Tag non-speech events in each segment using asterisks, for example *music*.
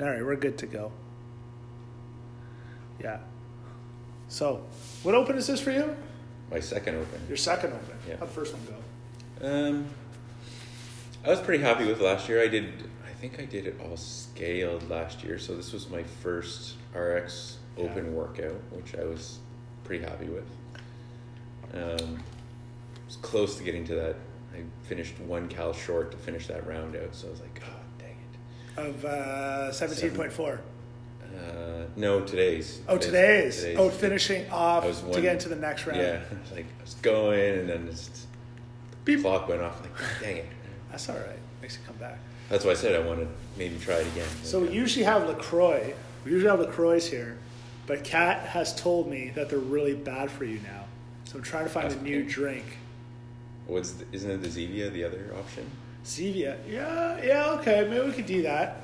All right, we're good to go. Yeah. So, what open is this for you? My second open. Your second open. Yeah. How'd the first one go? Um, I was pretty happy with last year. I did, I think I did it all scaled last year, so this was my first RX open Yeah. workout, which I was pretty happy with. Um, was close to getting to that. I finished one cal short to finish that round out, so I was like, oh. Of uh, 17.4. Uh, no, today's. Oh, today's. today's- Oh, finishing off was to get into the next round. Yeah, *laughs* I was like, I was going, and then just Beep. clock went off. Like, dang it. That's all right. Makes you come back. That's why I said I want to maybe try it again. So we usually have LaCroix. We usually have LaCroix here. But Kat has told me that they're really bad for you now. So I'm trying to find a new okay. drink. What's the, isn't it the Zevia the other option? Zevia. Yeah, yeah, okay. Maybe we could do that.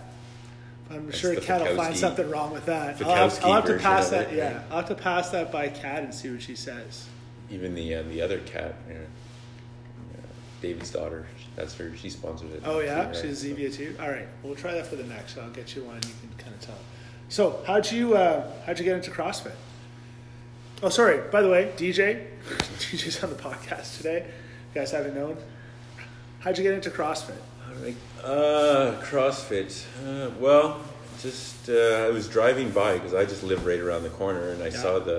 I'm That's sure Kat will find something wrong with that. I'll have, I'll have to pass that. it, Yeah, right? I'll have to pass that by Kat and see what she says. Even the uh, the other cat, know, uh, David's daughter. That's her. She sponsors it. Oh yeah, right? she's Zevia too. All right, we'll try that for the next. I'll get you one. You can kind of tell. So how'd you uh, how'd you get into CrossFit? Oh, sorry. By the way, DJ, *laughs* DJ's on the podcast today. You guys haven't known. How'd you get into CrossFit? Uh, CrossFit. Uh, well, just uh, I was driving by because I just live right around the corner, and I Yeah. saw the.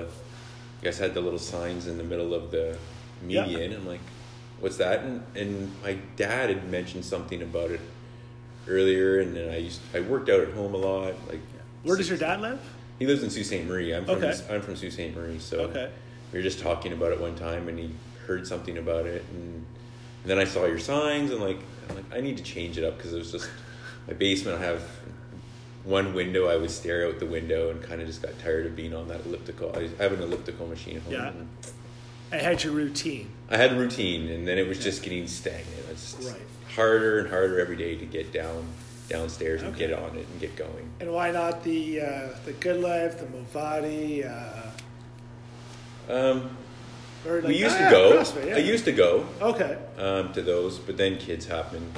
You guys had the little signs in the middle of the Yeah. median. I'm like, what's that? And, and my dad had mentioned something about it earlier, and then I used I worked out at home a lot. Like, Where does your dad live? He lives in Sault Ste. Marie. I'm from Okay. I'm from Sault Ste. Marie, so Okay. we were just talking about it one time, and he heard something about it, and, and then I saw your signs, and like I'm like I need to change it up because it was just my basement. I have one window. I would stare out the window and kind of just got tired of being on that elliptical. I have an elliptical machine at home. Yeah. and I had your routine. I had a routine, and then it was just getting stagnant. It's Right. harder and harder every day to get down downstairs and get on it and get going. And why not the uh, the Good Life, the Movati? Uh, Um, or like, we used ah, to go. CrossFit, yeah. I used to go. Okay. um, to those, but then kids happened,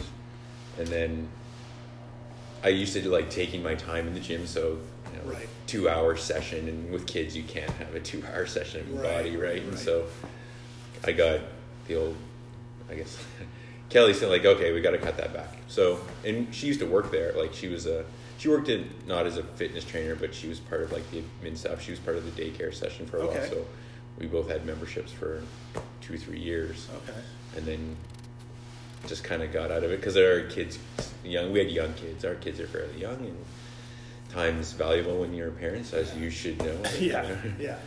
and then I used to do like taking my time in the gym. So, you know, Right. two hour session, and with kids, you can't have a two hour *laughs* session in your Right, body, right? And so, I got the old, I guess, *laughs* Kelly said like, okay, we got to cut that back. So, and she used to work there. Like she was a, she worked in not as a fitness trainer, but she was part of like the admin staff. She was part of the daycare session for a Okay. while. So, we both had memberships for two, three years Okay. and then just kind of got out of it because our kids young we had young kids our kids are fairly young and time is valuable when you're parents as you should know *laughs* Yeah. *laughs* Yeah.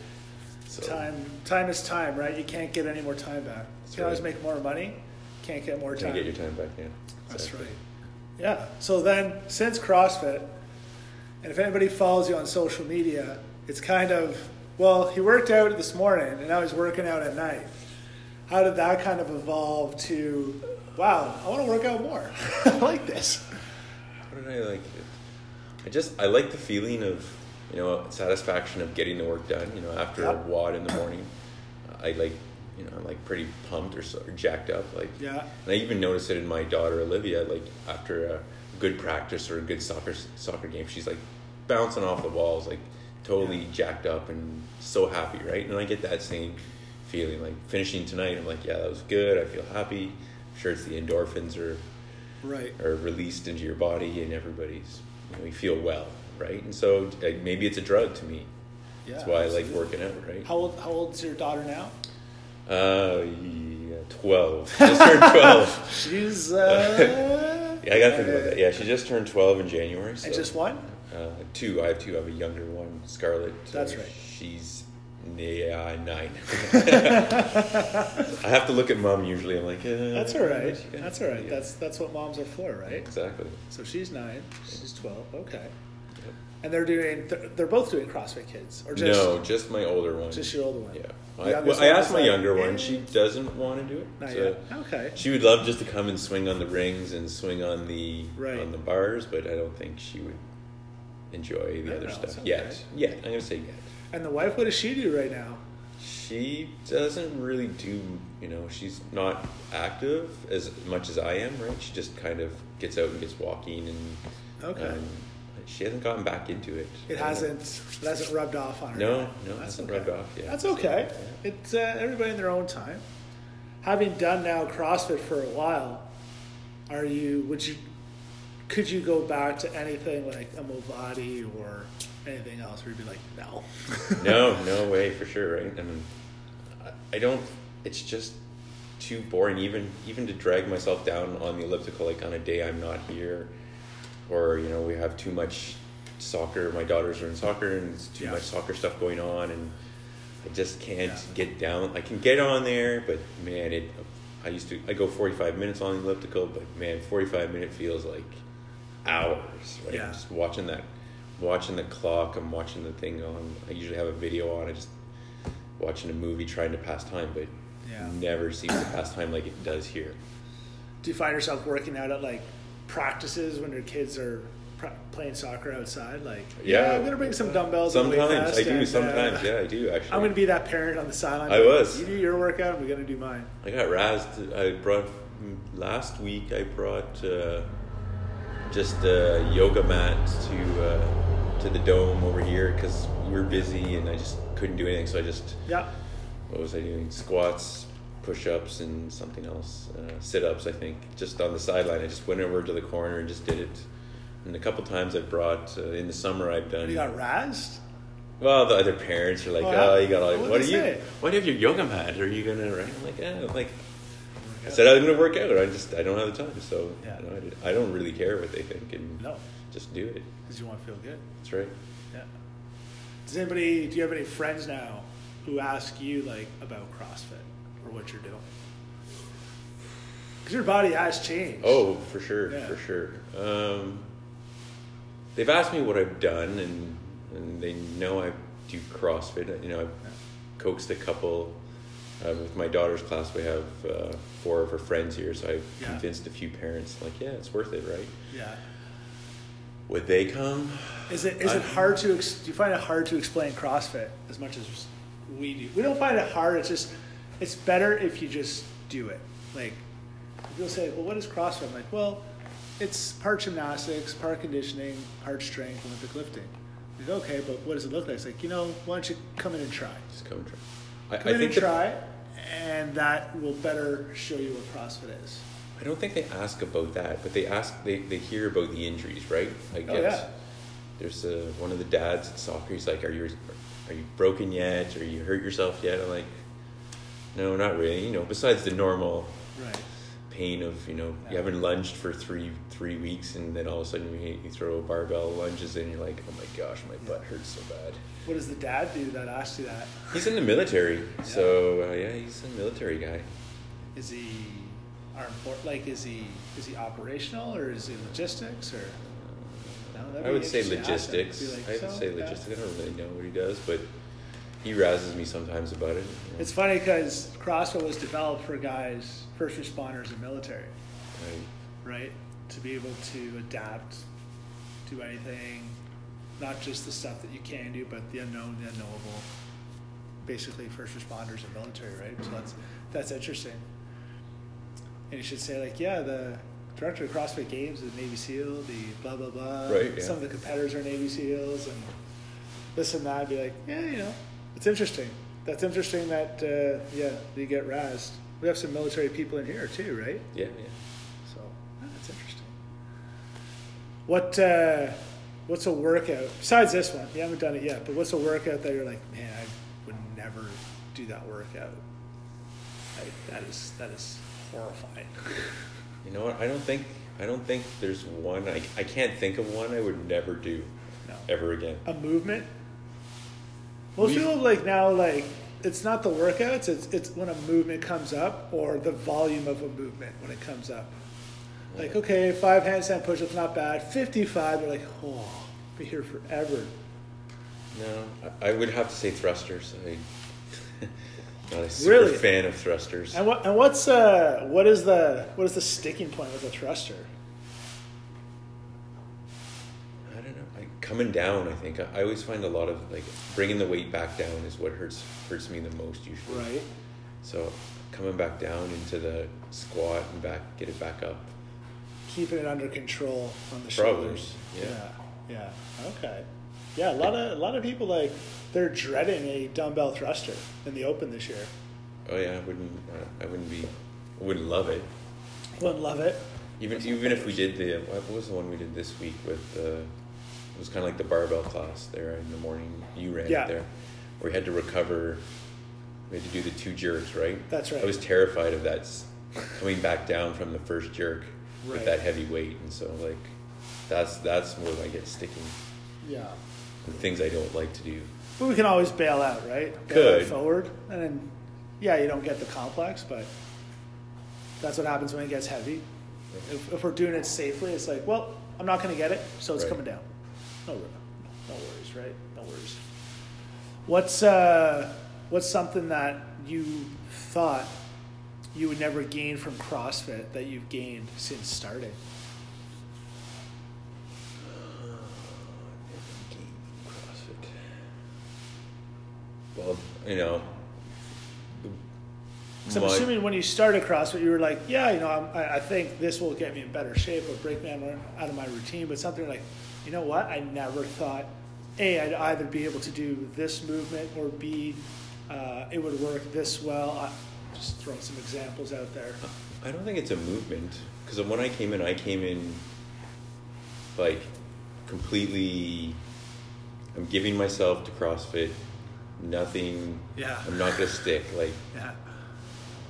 so Time. Time is time, right? You can't get any more time back. That's you can always make more money. Can't get more you time. get your time back yeah That's Exactly. right. Yeah. So then, since CrossFit, and if anybody follows you on social media, it's kind of well, he worked out this morning, and now he's working out at night. How did that kind of evolve to? Wow, I want to work out more. *laughs* I like this. how did I like it I just I like the feeling of you know satisfaction of getting the work done you know after Yep. a WOD in the morning uh, I like you know I'm like pretty pumped or, so, or jacked up like Yeah. And I even noticed it in my daughter Olivia. Like after a good practice or a good soccer soccer game, she's like bouncing off the walls, like totally jacked up and so happy, right? And I get that same feeling, like finishing tonight. I'm like, yeah, that was good. I feel happy. I'm sure it's the endorphins are Right. are released into your body, and everybody's you know, we feel well, right? And so uh, maybe it's a drug to me. Yeah. That's why I like working out, right? How old? How old is your daughter now? Uh, yeah, twelve. *laughs* Just turned twelve. *laughs* She's. Uh, *laughs* Yeah, I gotta think about that. Yeah, she just turned 12 in January. So, And just one. Uh, two. I have two. I have a younger one, Scarlett. That's right. She's yeah, nine. *laughs* I have to look at mom usually. I'm like, uh, That's all right. That's all right. yeah. That's that's what moms are for, right? exactly. So she's nine. She's twelve. Okay. Yep. And they're doing. They're, they're both doing CrossFit Kids, or just no, just my older one. just your older one. Yeah. I, well, I asked my like, younger one. eh. She doesn't want to do it. Not so yet. Okay. She would love just to come and swing on the rings and swing on the Right. on the bars, but I don't think she would enjoy the No, other no, it's stuff okay. yet. Yet, I'm gonna say yet. And the wife, what does she do right now? She doesn't really do, you know, she's not active as much as I am, right? She just kind of gets out and gets walking and Okay. um, she hasn't gotten back into it. It hasn't. It hasn't rubbed off on her. No, yet. no, it hasn't okay. rubbed off yet. That's So, okay. yeah. It's uh, everybody in their own time. Having done now CrossFit for a while, are you? Would you? Could you go back to anything like a Movati or anything else? Where you'd be like, no. *laughs* no, no way for sure, right? I mean, I- don't. It's just too boring, even even to drag myself down on the elliptical like on a day I'm not here, or you know we have too much soccer. My daughters are in soccer, and it's too Yeah. much soccer stuff going on, and I just can't Yeah. get down. I can get on there, but man, it. I used to. I go 45 minutes on the elliptical, but man, 45 minute feels like hours. Right? Yeah. Just watching that, watching the clock. I'm watching the thing on. I usually have a video on. I just watching a movie, trying to pass time, but Yeah. never seems to pass time like it does here. Do you find yourself working out at like practices when your kids are pra- playing soccer outside? Like, Yeah. I'm gonna bring some dumbbells. Sometimes I do. and, uh, Sometimes, yeah, I do actually. I'm gonna be that parent on the sideline. I was. You do your workout. We're gonna do mine. I got razzed. I brought last week. I brought uh, just a yoga mat to uh, to the dome over here because we were busy and I just couldn't do anything. So I just Yeah. what was I doing? Squats, push ups, and something else. Uh, Sit ups, I think. Just on the sideline. I just went over to the corner and just did it. And a couple times I brought uh, in the summer. I've done. You got razzed. Well, the other parents are like, Oh, "Oh, you got all. What'd What are you? say? What have your yoga mat? Are you gonna?" Right? I'm like, "Yeah." I'm like, I said I'm gonna work out. I just I don't have the time, so Yeah. you know, I, did- I don't really care what they think, and No, just do it. because you want to feel good. That's right. Yeah. Does anybody? Do you have any friends now who ask you like about CrossFit or what you're doing? Because your body has changed. Oh, for sure, Yeah. for sure. Um, they've asked me what I've done, and and they know I do CrossFit. You know, I've coaxed a couple. Uh, with my daughter's class, we have uh, four of her friends here, so I've Yeah. convinced a few parents, like, yeah, it's worth it, right? Yeah. Would they come? Is it is it hard to ex- do you find it hard to explain CrossFit as much as we do? We don't find it hard. It's just it's better if you just do it. Like people say, well, what is CrossFit? I'm like, well, it's part gymnastics, part conditioning, part strength, Olympic lifting. Like, okay, but what does it look like? It's like, you know, why don't you come in and try? Just come and try. I, Come I in think and the- try, and that will better show you what CrossFit is. I don't think they ask about that, but they ask they, they hear about the injuries, right? I Oh, guess yeah. there's uh, one of the dads at soccer. He's like, "Are you are you broken yet? Are you hurt yourself yet?" I'm like, "No, not really. You know, besides the normal Right. pain of you know you haven't lunged for three three weeks, and then all of a sudden you, you throw barbell lunges, and you're like, "Oh my gosh, my butt hurts so bad." What does the dad do that asks you that? He's in the military, so uh, yeah, he's a military guy. Is he armed for like is he is he operational or is he logistics or no, I would say interesting to ask him. logistics. Like, I would "So, say yeah." logistics. I don't really know what he does, but he razzes me sometimes about it. you know. It's funny because CrossFit was developed for guys, first responders and military, Right. right? To be able to adapt to anything, not just the stuff that you can do, but the unknown, the unknowable. Basically, first responders and military, right? So that's that's interesting. And you should say like, yeah, the director of CrossFit Games is a Navy SEAL. The blah blah blah. Right, yeah. Some of the competitors are Navy SEAls, and this and that. Be like, yeah, you know, it's interesting. That's interesting that uh, yeah, you get razzed. We have some military people in here too, right? Yeah, yeah. So ah, that's interesting. What uh, what's a workout besides this one? You haven't done it yet, but what's a workout that you're like, man, I would never do that workout. I, that is that is horrifying. *laughs* You know what? I don't think I don't think there's one. I, I can't think of one I would never do No. ever again. A movement. Most We- people like now like it's not the workouts. It's it's when a movement comes up or the volume of a movement when it comes up. Like okay, five handstand push-ups not bad. Fifty-five, they're like, oh, be here forever. No, I, would have to say thrusters. I *laughs* not a super Really? fan of thrusters. And what and what's uh what is the what is the sticking point with a thruster? I don't know. Like coming down, I think I, I always find a lot of like bringing the weight back down is what hurts hurts me the most usually. Right. So coming back down into the squat and back, get it back up. Keeping it under control on the Probably, shoulders. yeah. Yeah. Okay. Yeah, a lot of a lot of people like they're dreading a dumbbell thruster in the open this year. Oh yeah, I wouldn't. Uh, I wouldn't be. I wouldn't love it. Wouldn't love it. Even even if we did the what was the one we did this week with the it was kind of like the barbell class there in the morning. You ran Yeah. it there, where we had to recover. We had to do the two jerks, right? That's right. I was terrified of that coming back down from the first jerk Right. with that heavy weight, and so like that's that's where I get sticking. Yeah. The things I don't like to do. But we can always bail out, right? Bail Could. forward, and then yeah, you don't get the complex, but that's what happens when it gets heavy. If, if we're doing it safely, it's like, well, I'm not going to get it, so it's Right. coming down. No, no worries, right? No worries. What's uh, what's something that you thought you would never gain from CrossFit that you've gained since starting? Well, you know. So I'm my- assuming when you started CrossFit, you were like, yeah, you know, I'm, I, I think this will get me in better shape or break me out of- out of my routine. But something like, you know what? I never thought, A, I'd either be able to do this movement or B, uh, it would work this well. I, just throwing some examples out there. I don't think it's a movement because when I came in, I came in like completely. I'm giving myself to CrossFit. Nothing. Yeah. I'm not gonna stick. Like Yeah.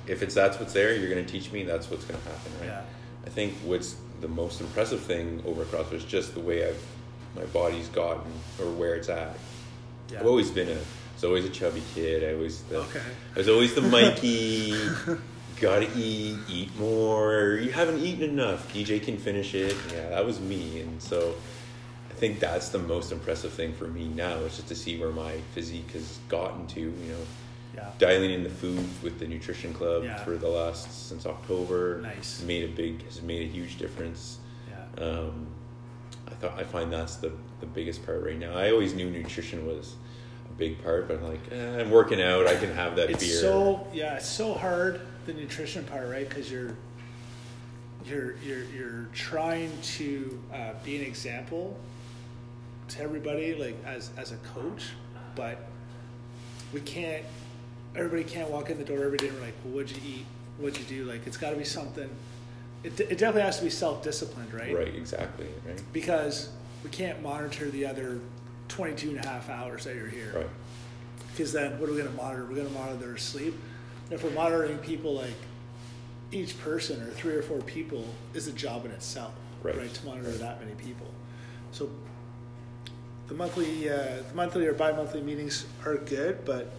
if it's that's what's there, you're gonna teach me. That's what's gonna happen, right? Yeah. I think what's the most impressive thing over CrossFit is just the way I've my body's gotten or where it's at. Yeah. I've always been a. Was always a chubby kid. I was the. Okay. I was always the Mikey. *laughs* Gotta eat, eat more. You haven't eaten enough. DJ can finish it. Yeah, that was me, and so I think that's the most impressive thing for me now. Is just to see where my physique has gotten to. You know, Yeah. dialing in the food with the nutrition club Yeah. for the last since October. Nice. Made a big has made a huge difference. Yeah. Um, I thought I find that's the the biggest part right now. I always knew nutrition was big part, but I'm like, eh, I'm working out. I can have that it's beer. so yeah it's so hard the nutrition part right? Because you're you're you're you're trying to uh, be an example to everybody like as as a coach but we can't everybody can't walk in the door every day and we're like well, what'd you eat? What'd you do? Like it's got to be something it, it definitely has to be self-disciplined right? Right, exactly, right, because we can't monitor the other 22 and a half hours that you're here right, because then what are we going to monitor? We're going to monitor their sleep. If we're monitoring people like each person or three or four people is a job in itself, Right. To monitor that many people. So the monthly, uh, the monthly or bi-monthly meetings are good, but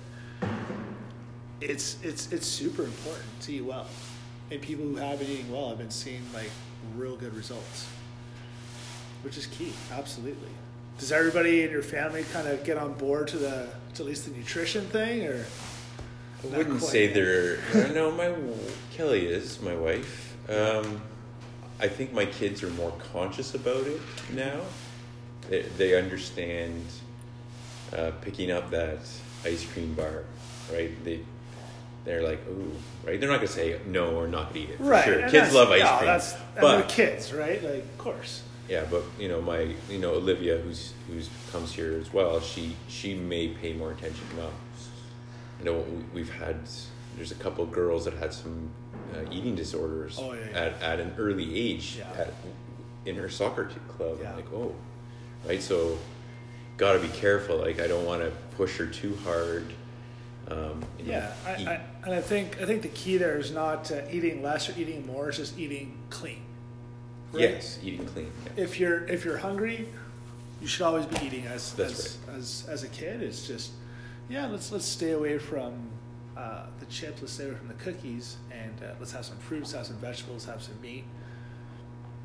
it's it's it's super important to eat well. And people who have been eating well have been seeing like real good results, which is key. Absolutely. Does everybody in your family kind of get on board to the to at least the nutrition thing, or I wouldn't quite say they're. *laughs* no my Kelly is my wife. Um, I think my kids are more conscious about it now. They, they understand uh, picking up that ice cream bar, right? They they're like, ooh, right? They're not gonna say no or not gonna eat it. For Sure, kids love ice no, cream, That's but kids, right? Like, of course. Yeah, but you know, my you know Olivia, who's who's comes here as well. She she may pay more attention. Well, you know, we- we've had there's a couple girls that had some uh, eating disorders Oh, yeah, yeah. at at an early age Yeah. at, in her soccer t- club. Yeah. I'm like, oh, right. So, got to be careful. Like, I don't want to push her too hard. Um, you know, Yeah, I, I, and I think I think the key there is not uh, eating less or eating more; it's just eating clean. Right? yes, eating clean. Yeah. If you're if you're hungry, you should always be eating as That's as, as as a kid. It's just yeah, let's let's stay away from uh, the chips. Let's stay away from the cookies, and uh, let's have some fruits, have some vegetables, have some meat.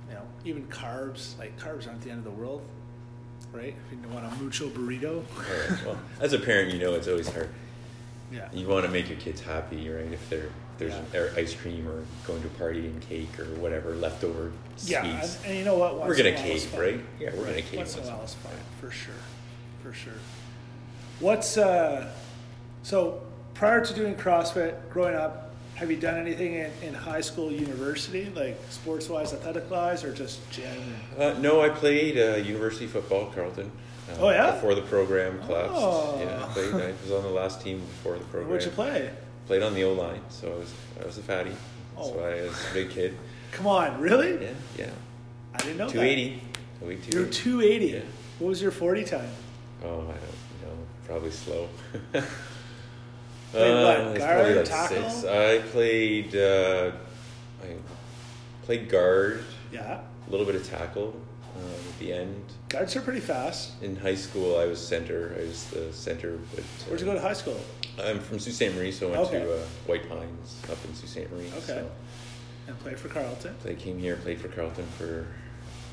You know, even carbs. Like carbs aren't the end of the world, right? If you want a mucho burrito, right, well, as a parent, you know it's always hard. *laughs* yeah, You want to make your kids happy, right? If they're there's Yeah. ice cream or going to a party and cake or whatever leftover yeah. And, and you know what? Once we're gonna a while is cave, right? Yeah, we're gonna cave Once in a while fine, for sure, for sure. What's uh, so prior to doing CrossFit, growing up, Have you done anything in, in high school, university, like sports wise, athletic wise, or just gym? Uh, no, I played uh, university football, Carleton. Uh, Oh, yeah? Before the program collapsed. Oh. Yeah, I played. I was on the last team before the program. What'd you play? Played on the O line, so I was I was a fatty. Oh. So I was a big kid. Come on, really? Yeah, yeah. I didn't know Two eighty. You're 280. 280. Yeah. What was your 40 time? Oh, I don't know. Probably slow. *laughs* Played Uh, guard, like tackle? six. I played. Uh, I played guard. Yeah. A little bit of tackle um, at the end. Guards are pretty fast. In high school, I was center. I was the center. But Where'd you go to high school? I'm from Sault Ste. Marie, so I went Okay. to uh, White Pines up in Sault Ste. Marie. Okay. So And played for Carleton. I came here, played for Carleton for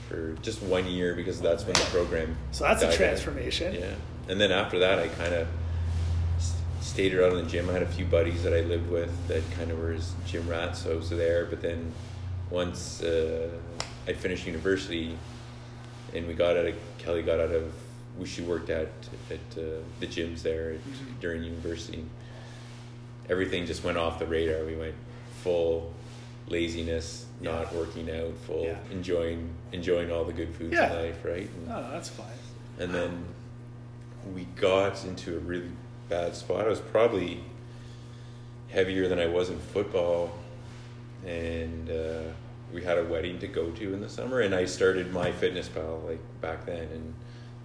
for just one year because that's when the program. So that's a transformation. Yeah, and then after that, I kind of stayed around in the gym. I had a few buddies that I lived with that kind of were his gym rats, so I was there. But then once uh, I finished university, and we got out of Kelly got out of we she worked at at uh, the gyms there at, Mhm. during university. Everything just went off the radar. We went full laziness, not working out, full Yeah. enjoying enjoying all the good foods Yeah. in life, right? And- Oh, that's fine. and then we got into a really bad spot. I was probably heavier than I was in football, and uh, we had a wedding to go to in the summer. And I started MyFitnessPal like back then, and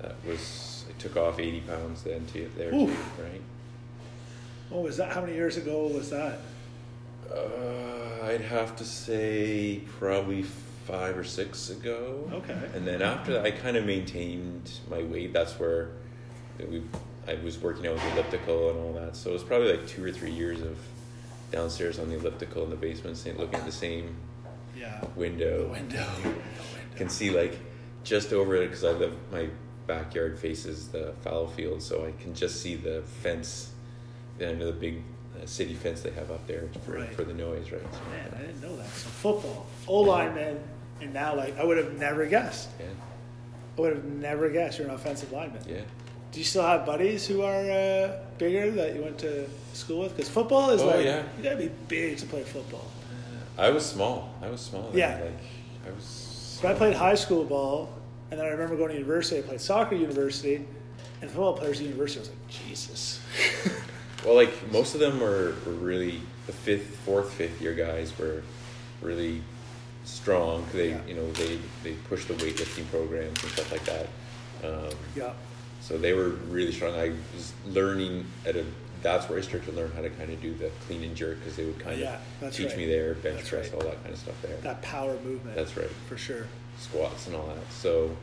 that was I took off eighty pounds then too there too, right? What was that? How many years ago was that? Uh, I'd have to say probably five or six ago. Okay. And then after that, I kind of maintained my weight. That's where we, I was working out with the elliptical and all that. So it was probably like two or three years of downstairs on the elliptical in the basement, looking at the same Yeah. window. The window. *laughs* The window. Can see like just over it because I live my backyard faces the Fallowfield, so I can just see the fence. I know the big uh, city fence they have up there for, Right. for the noise, right? So, Man, I didn't know that. So football, O lineman, and now like I would have never guessed. yeah, I would have never guessed you're an offensive lineman. yeah. Do you still have buddies who are uh, bigger that you went to school with? Because football is Oh, like yeah. you gotta be big to play football. I was small. I was small. then. Yeah. like I was. So I played high school ball, and then I remember going to university. I played soccer at university, and football players at university. I was like, Jesus. *laughs* Well, like most of them were, were really the fifth, fourth, fifth year guys were really strong. They, Yeah. you know, they they push the weightlifting programs and stuff like that. Um, yeah. so they were really strong. I was learning at a. That's where I started to learn how to kind of do the clean and jerk because they would kind Yeah, of teach right. me there, bench That's press, right. all that kind of stuff there. That power movement. That's right. For sure. Squats and all that. So,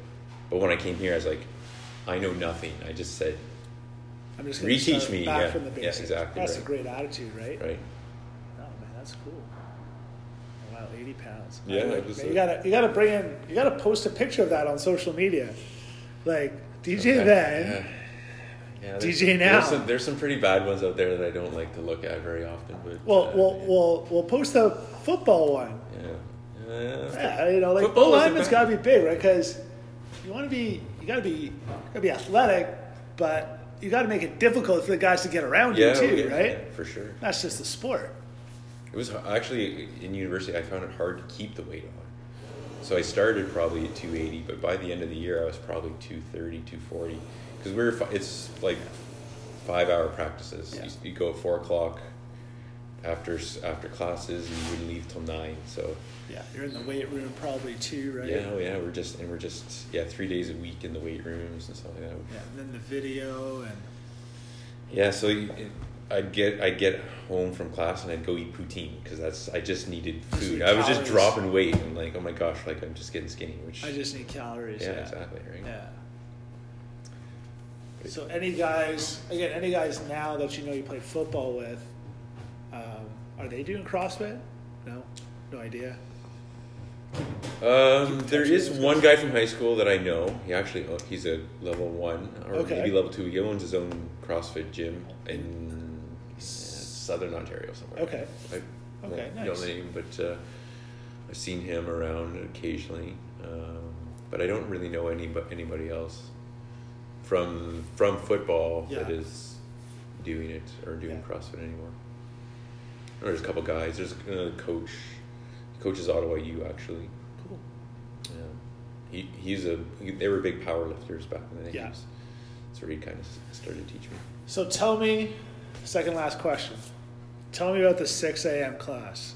but when I came here, I was like, I know nothing. I just said, I'm just gonna Reteach me, back yeah. from the Yeah, basics. exactly, That's right. a great attitude, right? right. Oh man, that's cool. Oh, Wow, eighty pounds. Yeah, I man, you gotta you gotta bring in you gotta post a picture of that on social media, like DJ Okay. then. Yeah. Yeah, DJ now. There's some, there's some pretty bad ones out there that I don't like to look at very often. But Well, uh, we'll yeah. we'll we'll post a football one. yeah. Yeah. Yeah, you know, like Football O lineman's got to be big, right? Because you want to be, you got to be, got to be athletic, but you got to make it difficult for the guys to get around Yeah, you too, yeah, right? yeah, for sure. That's just the sport. It was actually in university. I found it hard to keep the weight on. So I started probably at 280, but by the end of the year, I was probably 230, 240. Because we were, it's like five hour practices. Yeah. You, you go at four o'clock after after classes, and you wouldn't leave till nine. So Yeah, you're in the weight room probably too, right? yeah, oh, yeah, we're just and we're just yeah three days a week in the weight rooms and stuff like that. Yeah, and then the video and Yeah, so you- it, I'd get I'd get home from class and I'd go eat poutine because that's I just needed Just food. need I was just dropping weight and like oh my gosh, like I'm just getting skinny. Which I just need calories. yeah, Yeah, exactly right. Yeah. So any guys, again, any guys now that you know you play football with, um, are they doing CrossFit? No, no idea. Um, there is one guy from high school that I know. He actually oh, he's a level one or Okay. maybe level two. He owns his own CrossFit gym in yeah, southern Ontario somewhere. Okay. I Okay, know nice. name, but uh, I've seen him around occasionally. Um, but I don't really know any anybody else from from football that Yeah. is doing it or doing Yeah. CrossFit anymore. Or there's a couple guys. There's a coach. He coaches Ottawa U actually. Cool. Yeah. He he's a they were big power lifters back in the day. Yeah. That's where he kind of started teaching me. So tell me, second last question. Tell me about the 6 a.m. class.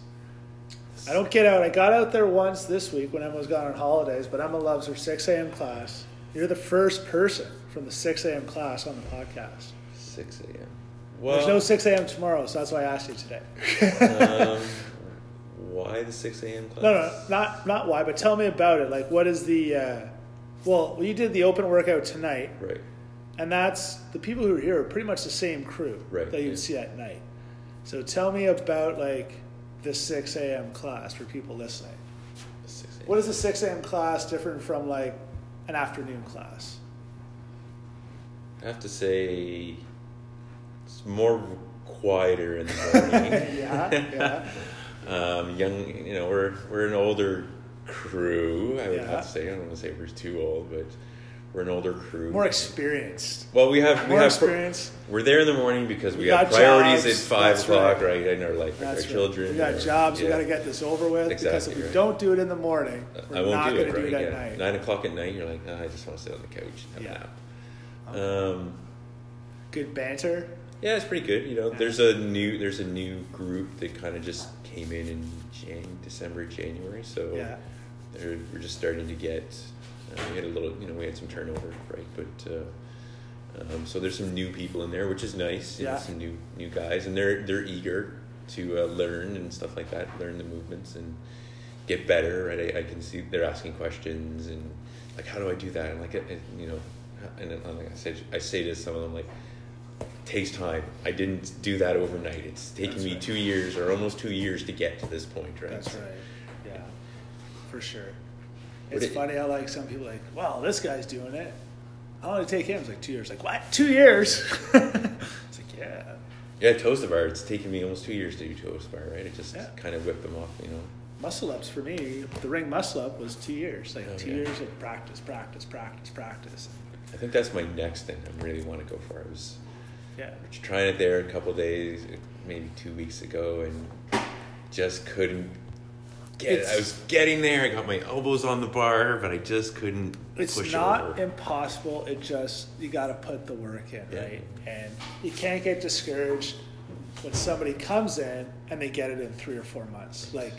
I don't get out. I got out there once this week when Emma was gone on holidays, but Emma loves her 6 a.m. class. You're the first person from the 6 a.m. class on the podcast. Six a.m. Well, There's no 6 a.m. tomorrow, so that's why I asked you today. um, why the six a.m. class? no, no, not not why, but tell me about it. Like, what is the? Uh, well, you did the open workout tonight, Right. and that's the people who are here are pretty much the same crew Right, that you yeah. see at night. So tell me about like the 6 a.m. class for people listening. Six What is a 6 a.m. class different from like an afternoon class? I have to say, it's more quieter in the morning. *laughs* yeah, yeah. *laughs* um, young, you know, we're we're an older crew. I would Yeah. have to say. I don't want to say we're too old, but we're an older crew. More experienced. well, we have we More have experience. we're there in the morning because we, We have priorities jobs, at five that's o'clock, right. right. in our life, That's our right. children. We got our- jobs. We got to get this over with Exactly because if we right. don't do it in the morning, we're I won't not do going it, to do it at yeah. night. Nine o'clock at night, you're like, "Ah, I just want to sit on the couch and have Yeah. a nap. Um, Good banter. Yeah, it's pretty good. You know, there's a new there's a new group that kind of just came in in Jan- December, January. So Yeah. they're, we're just starting to get. Uh, we had a little, you know, we had some turnover, right? But uh, um, so there's some new people in there, which is nice. Yeah. some new new guys, and they're they're eager to uh, learn and stuff like that, learn the movements and get better. Right? I, I can see they're asking questions and like, how do I do that? And like, you know, and then, like I said, I say to some of them like. Takes time. I didn't do that overnight. It's taken That's me right. two years or almost two years to get to this point, right? That's right. Yeah, for sure. It's it- funny how like some people like, well, this guy's doing it. How long did it take him? It's like two years. Like what? Two years? *laughs* it's like yeah. Yeah, toes to bar. It's taken me almost two years to do toes to bar, right? It just Yeah. kind of whipped them off, you know. Muscle ups for me. The ring muscle up was two years. Like Oh, two yeah. years of practice, practice, practice, practice. I think that's my next thing I really want to go for. I was Yeah. trying it there a couple days, maybe two weeks ago, and just couldn't get it. I was getting there. I got my elbows on the bar, but I just couldn't It's not impossible. It just you got to put the work in, Yeah. right? And you can't get discouraged when somebody comes in and they get it in three or four months. Like,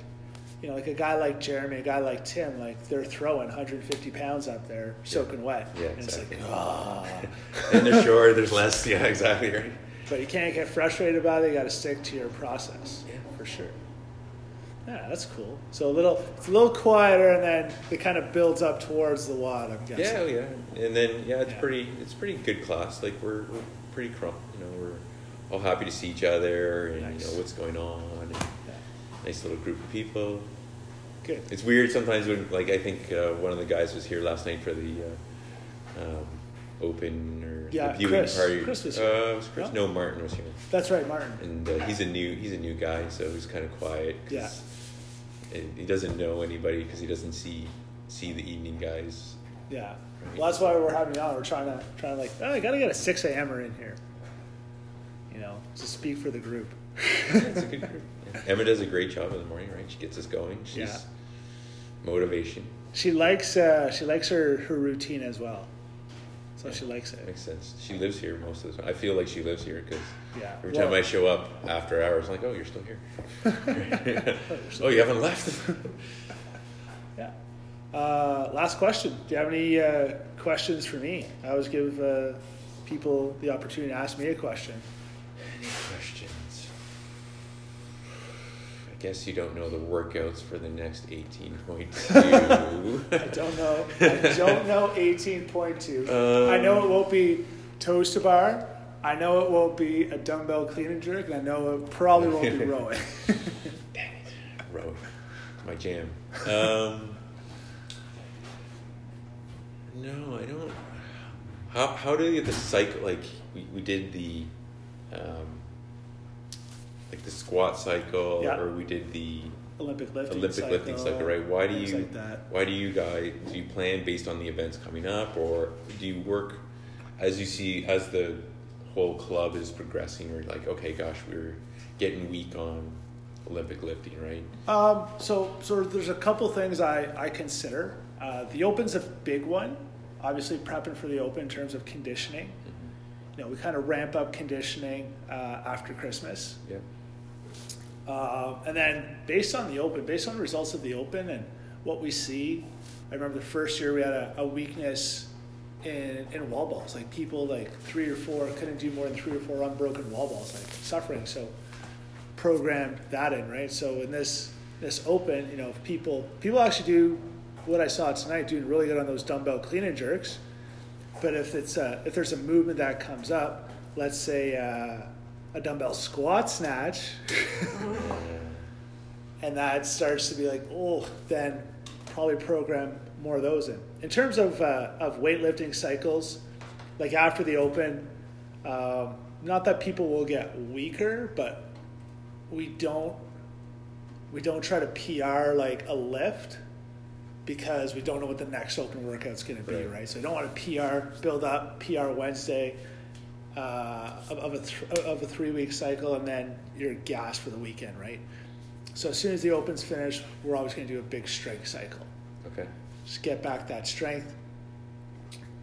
you know, like a guy like Jeremy, a guy like Tim, like they're throwing 150 pounds out there, soaking wet. Yeah, and exactly. it's like, ah. *laughs* and they're sure There's less. *laughs* Yeah, exactly right. But you can't get frustrated about it. You got to stick to your process. Yeah. for sure. Yeah, that's cool. So a little, it's a little quieter, and then it kind of builds up towards the WOD. I'm guessing. Yeah, oh, yeah, and then yeah, it's Yeah. pretty. It's pretty good class. Like we're, we're pretty crump. You know, we're all happy to see each other and Nice. you know what's going on. And. Nice little group of people. Good. It's weird sometimes when, like, I think uh, one of the guys was here last night for the uh, um, open or Yeah, the viewing Chris. party. Chris was Uh, here. it was Chris? No? No, Martin was here, That's right, Martin. and uh, he's a new he's a new guy, so he's kind of quiet. 'cause Yeah. he doesn't know anybody because he doesn't see see the evening guys. Yeah. Well, that's why we're having on. We're trying to trying to like, oh, I gotta get a six a.m.er in here. You know, to speak for the group. It's a good *laughs* group. Yeah. Emma does a great job in the morning, right? She gets us going. She's Yeah. motivation. She likes uh, she likes her her routine as well, so she likes it. Makes sense. She lives here most of the time. I feel like she lives here because Yeah. every time Well- I show up after hours, I'm like, oh, you're still here. *laughs* *laughs* oh, you haven't left. *laughs* Yeah. Uh, last question. Do you have any uh, questions for me? I always give uh, people the opportunity to ask me a question. Any questions? Guess you don't know the workouts for the next 18.2. *laughs* I don't know. I don't know 18.2. Um, I know it won't be toes to bar. I know it won't be a dumbbell clean and jerk, and I know it probably won't be *laughs* rowing. Dang it. Row. It's my jam. *laughs* Um, no, I don't. How, how do you, get the cycle, like, we, we did the, um, like the squat cycle, Yeah. or we did the Olympic lifting Olympic cycle, lifting cycle, right? Why do you, like that. why do you guys, do you plan based on the events coming up, or do you work as you see, as the whole club is progressing, or like, okay, gosh, we're getting weak on Olympic lifting, right? Um, so, so there's a couple things I, I consider. Uh, the Open's a big one. Obviously, prepping for the Open in terms of conditioning. Mm-hmm. You know, we kind of ramp up conditioning uh, after Christmas. Yeah. Uh, and then based on the Open, based on the results of the Open and what we see, I remember the first year we had a, a weakness in, in wall balls. Like people like three or four couldn't do more than three or four unbroken wall balls, like suffering. So programmed that in, right? So in this this open, you know, people people actually do what I saw tonight, doing really good on those dumbbell clean and jerks. But if it's a, if there's a movement that comes up, let's say uh, a dumbbell squat snatch, *laughs* and that starts to be like, oh, then probably program more of those in. In terms of uh, of weightlifting cycles, like after the open, um, not that people will get weaker, but we don't we don't try to PR like a lift because we don't know what the next open workout's going to be, right. Right. So I don't want to PR build up PR Wednesday uh, of, of a th- of a three week cycle, and then you're gassed for the weekend, right? So as soon as the open's finished, we're always going to do a big strength cycle, Okay. just get back that strength,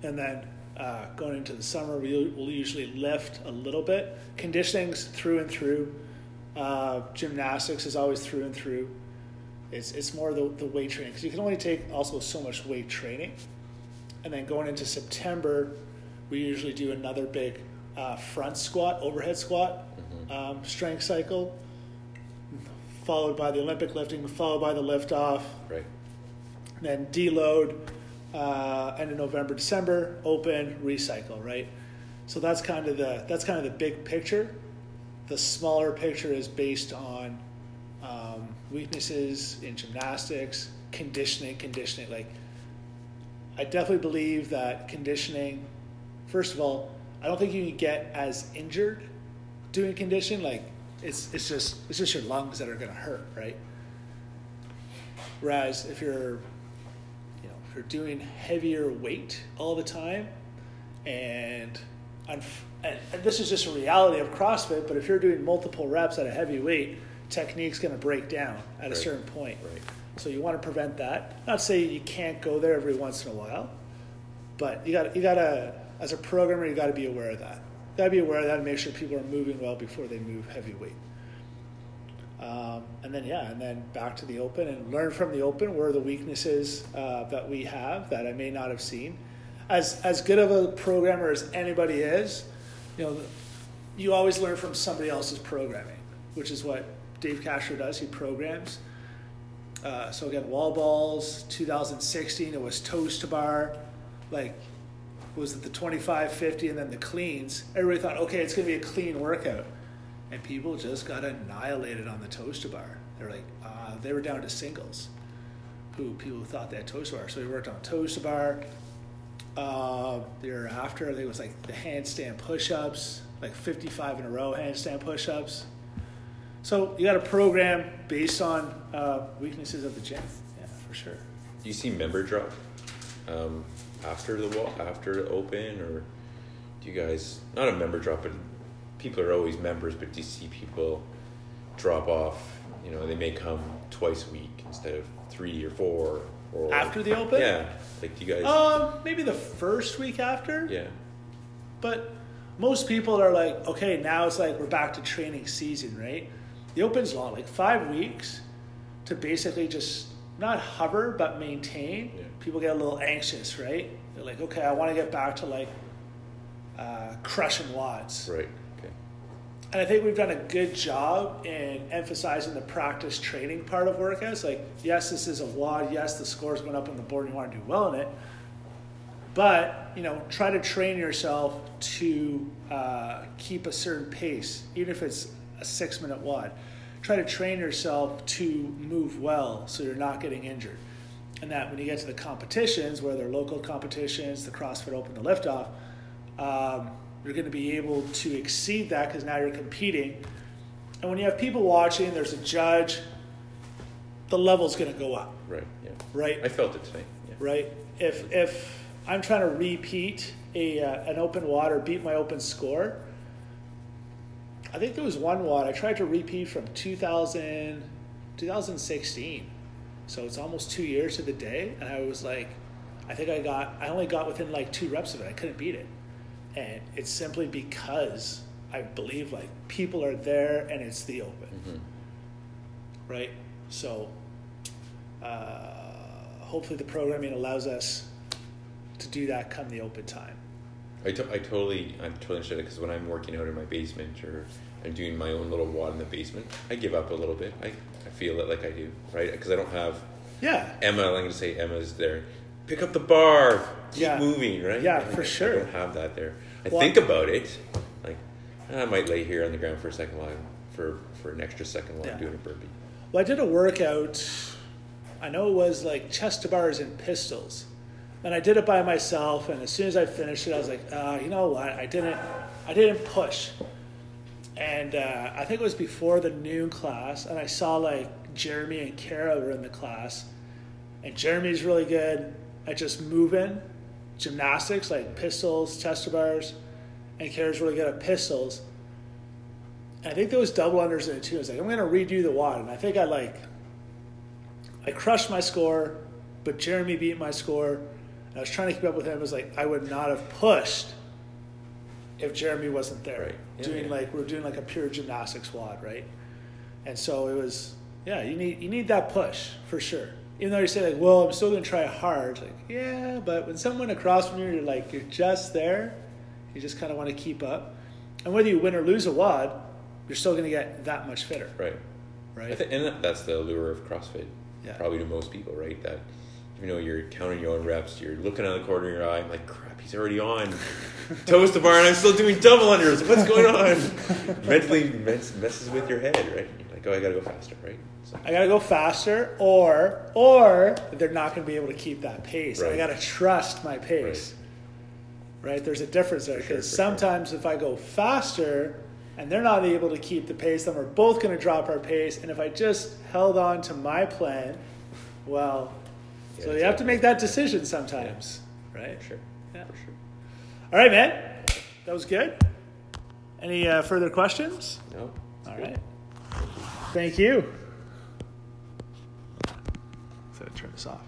and then uh, going into the summer, we will usually lift a little bit. Conditioning's through and through. Uh, gymnastics is always through and through. It's it's more the, the weight training because you can only take also so much weight training, and then going into September, we usually do another big uh, front squat, overhead squat, um, strength cycle, followed by the Olympic lifting, followed by the lift off, Right. then deload, uh, end of November, December, open, recycle, right? So that's kind of the that's kind of the big picture. The smaller picture is based on um, weaknesses in gymnastics, conditioning, conditioning. Like, I definitely believe that conditioning. First of all, I don't think you can get as injured doing condition. Like, it's it's just it's just your lungs that are going to hurt, right? Whereas if you're, you know, if you're doing heavier weight all the time, and and, and this is just a reality of CrossFit, but if you're doing multiple reps at a heavy weight, technique's going to break down at a certain point. Right. So you want to prevent that. Not say you can't go there every once in a while, but you got you got to as a programmer you got to be aware of that. You got to be aware of that and make sure people are moving well before they move heavy weight. Um, and then yeah, and then back to the open and learn from the open where the weaknesses uh, that we have that I may not have seen. As as good of a programmer as anybody is, you know, you always learn from somebody else's programming, which is what Dave Castro does. He programs. Uh, so again, wall balls, 2016, it was toes to bar, like was it the 25, 50, and then the cleans. Everybody thought, okay, it's going to be a clean workout. And people just got annihilated on the toes to bar. They're like, uh, they were down to singles, who people thought they had toes to bar. So we worked on toes to bar. Uh, the year after, I think it was like the handstand push ups, like 55 in a row handstand push ups. So you got a program based on uh, weaknesses of the gym. Yeah, for sure. Do you see member drop um, after the wall, after the open, or do you guys not a member drop, but people are always members, but do you see people drop off? You know, they may come twice a week instead of three or four. Or After the open? yeah. Like, do you guys? Um, maybe the first week after. yeah, But most people are like, okay, now it's like we're back to training season, right? The open's long, like five weeks to basically just not hover but maintain. Yeah. People get a little anxious, right? They're like, okay, I want to get back to like uh, crushing WODs. right. Okay. And I think we've done a good job in emphasizing the practice training part of workouts. Like, yes, this is a WOD. Yes, the score's went up on the board and you want to do well in it. But, you know, try to train yourself to uh, keep a certain pace, even if it's a six minute WOD. Try to train yourself to move well so you're not getting injured. And that when you get to the competitions, where they're local competitions, the CrossFit Open, the liftoff, um, you're going to be able to exceed that because now you're competing. And when you have people watching, there's a judge, the level's going to go up, Right. Yeah. right? I felt it tonight. Yeah. right? If if I'm trying to repeat a uh, an open water, beat my open score, I think there was one WOD I tried to repeat from 2000, 2016. So it's almost two years to the day. And I was like, I think I got, I only got within like two reps of it. I couldn't beat it. And it's simply because I believe like people are there and it's the open. Mm-hmm. Right? So uh, hopefully the programming allows us to do that come the open time. I, to- I totally I'm totally understand it because when I'm working out in my basement or I'm doing my own little WOD in the basement, I give up a little bit. I, I feel it like I do, right? Because I don't have Yeah. Emma. I'm going to say Emma's there. Pick up the bar. Keep Yeah. moving, right? Yeah, I- for I sure. don't have that there. I Well, think about it. Like I might lay here on the ground for a second while I'm- for for an extra second while I'm doing a burpee. Well, I did a workout. I know it was like chest to bars and pistols, and I did it by myself. And as soon as I finished it, I was like, uh, you know what? I didn't. I didn't push. And uh, I think it was before the noon class, and I saw like Jeremy and Kara were in the class, and Jeremy's really good at just moving gymnastics like pistols, chest bars, and Kara's really good at pistols. And I think there was double unders in it too. I was like, I'm gonna redo the WOD, and I think I like, I crushed my score, but Jeremy beat my score. I was trying to keep up with him. I was like, I would not have pushed if Jeremy wasn't there. Right. Yeah, doing yeah. like we're doing like a pure gymnastics WOD, right? And so it was, yeah, you need you need that push for sure. Even though you say like, well, I'm still gonna try hard. Like, yeah, but when someone across from you, you're like, you're just there. You just kind of want to keep up. And whether you win or lose a WOD, you're still gonna get that much fitter, Right. right? I think, and that's the allure of CrossFit, Yeah. probably to most people, right? That even know, you're counting your own reps, you're looking out the corner of your eye, I'm like, crap, he's already on *laughs* toes to bar, and I'm still doing double unders. What's going on? *laughs* Mentally mess, messes with your head, right? You're like, oh, I gotta go faster, right? So, I gotta go faster, or or they're not gonna be able to keep that pace. I gotta trust my pace. Right? There's a difference there sure, because sure. sometimes if I go faster and they're not able to keep the pace, then we're both gonna drop our pace. And if I just held on to my plan, well, Yeah, so you have to make that decision sometimes, right? for sure, Yeah. for sure. All right, man. That was good. Any uh, further questions? No, it's All good. right. Thank you. So turn this off.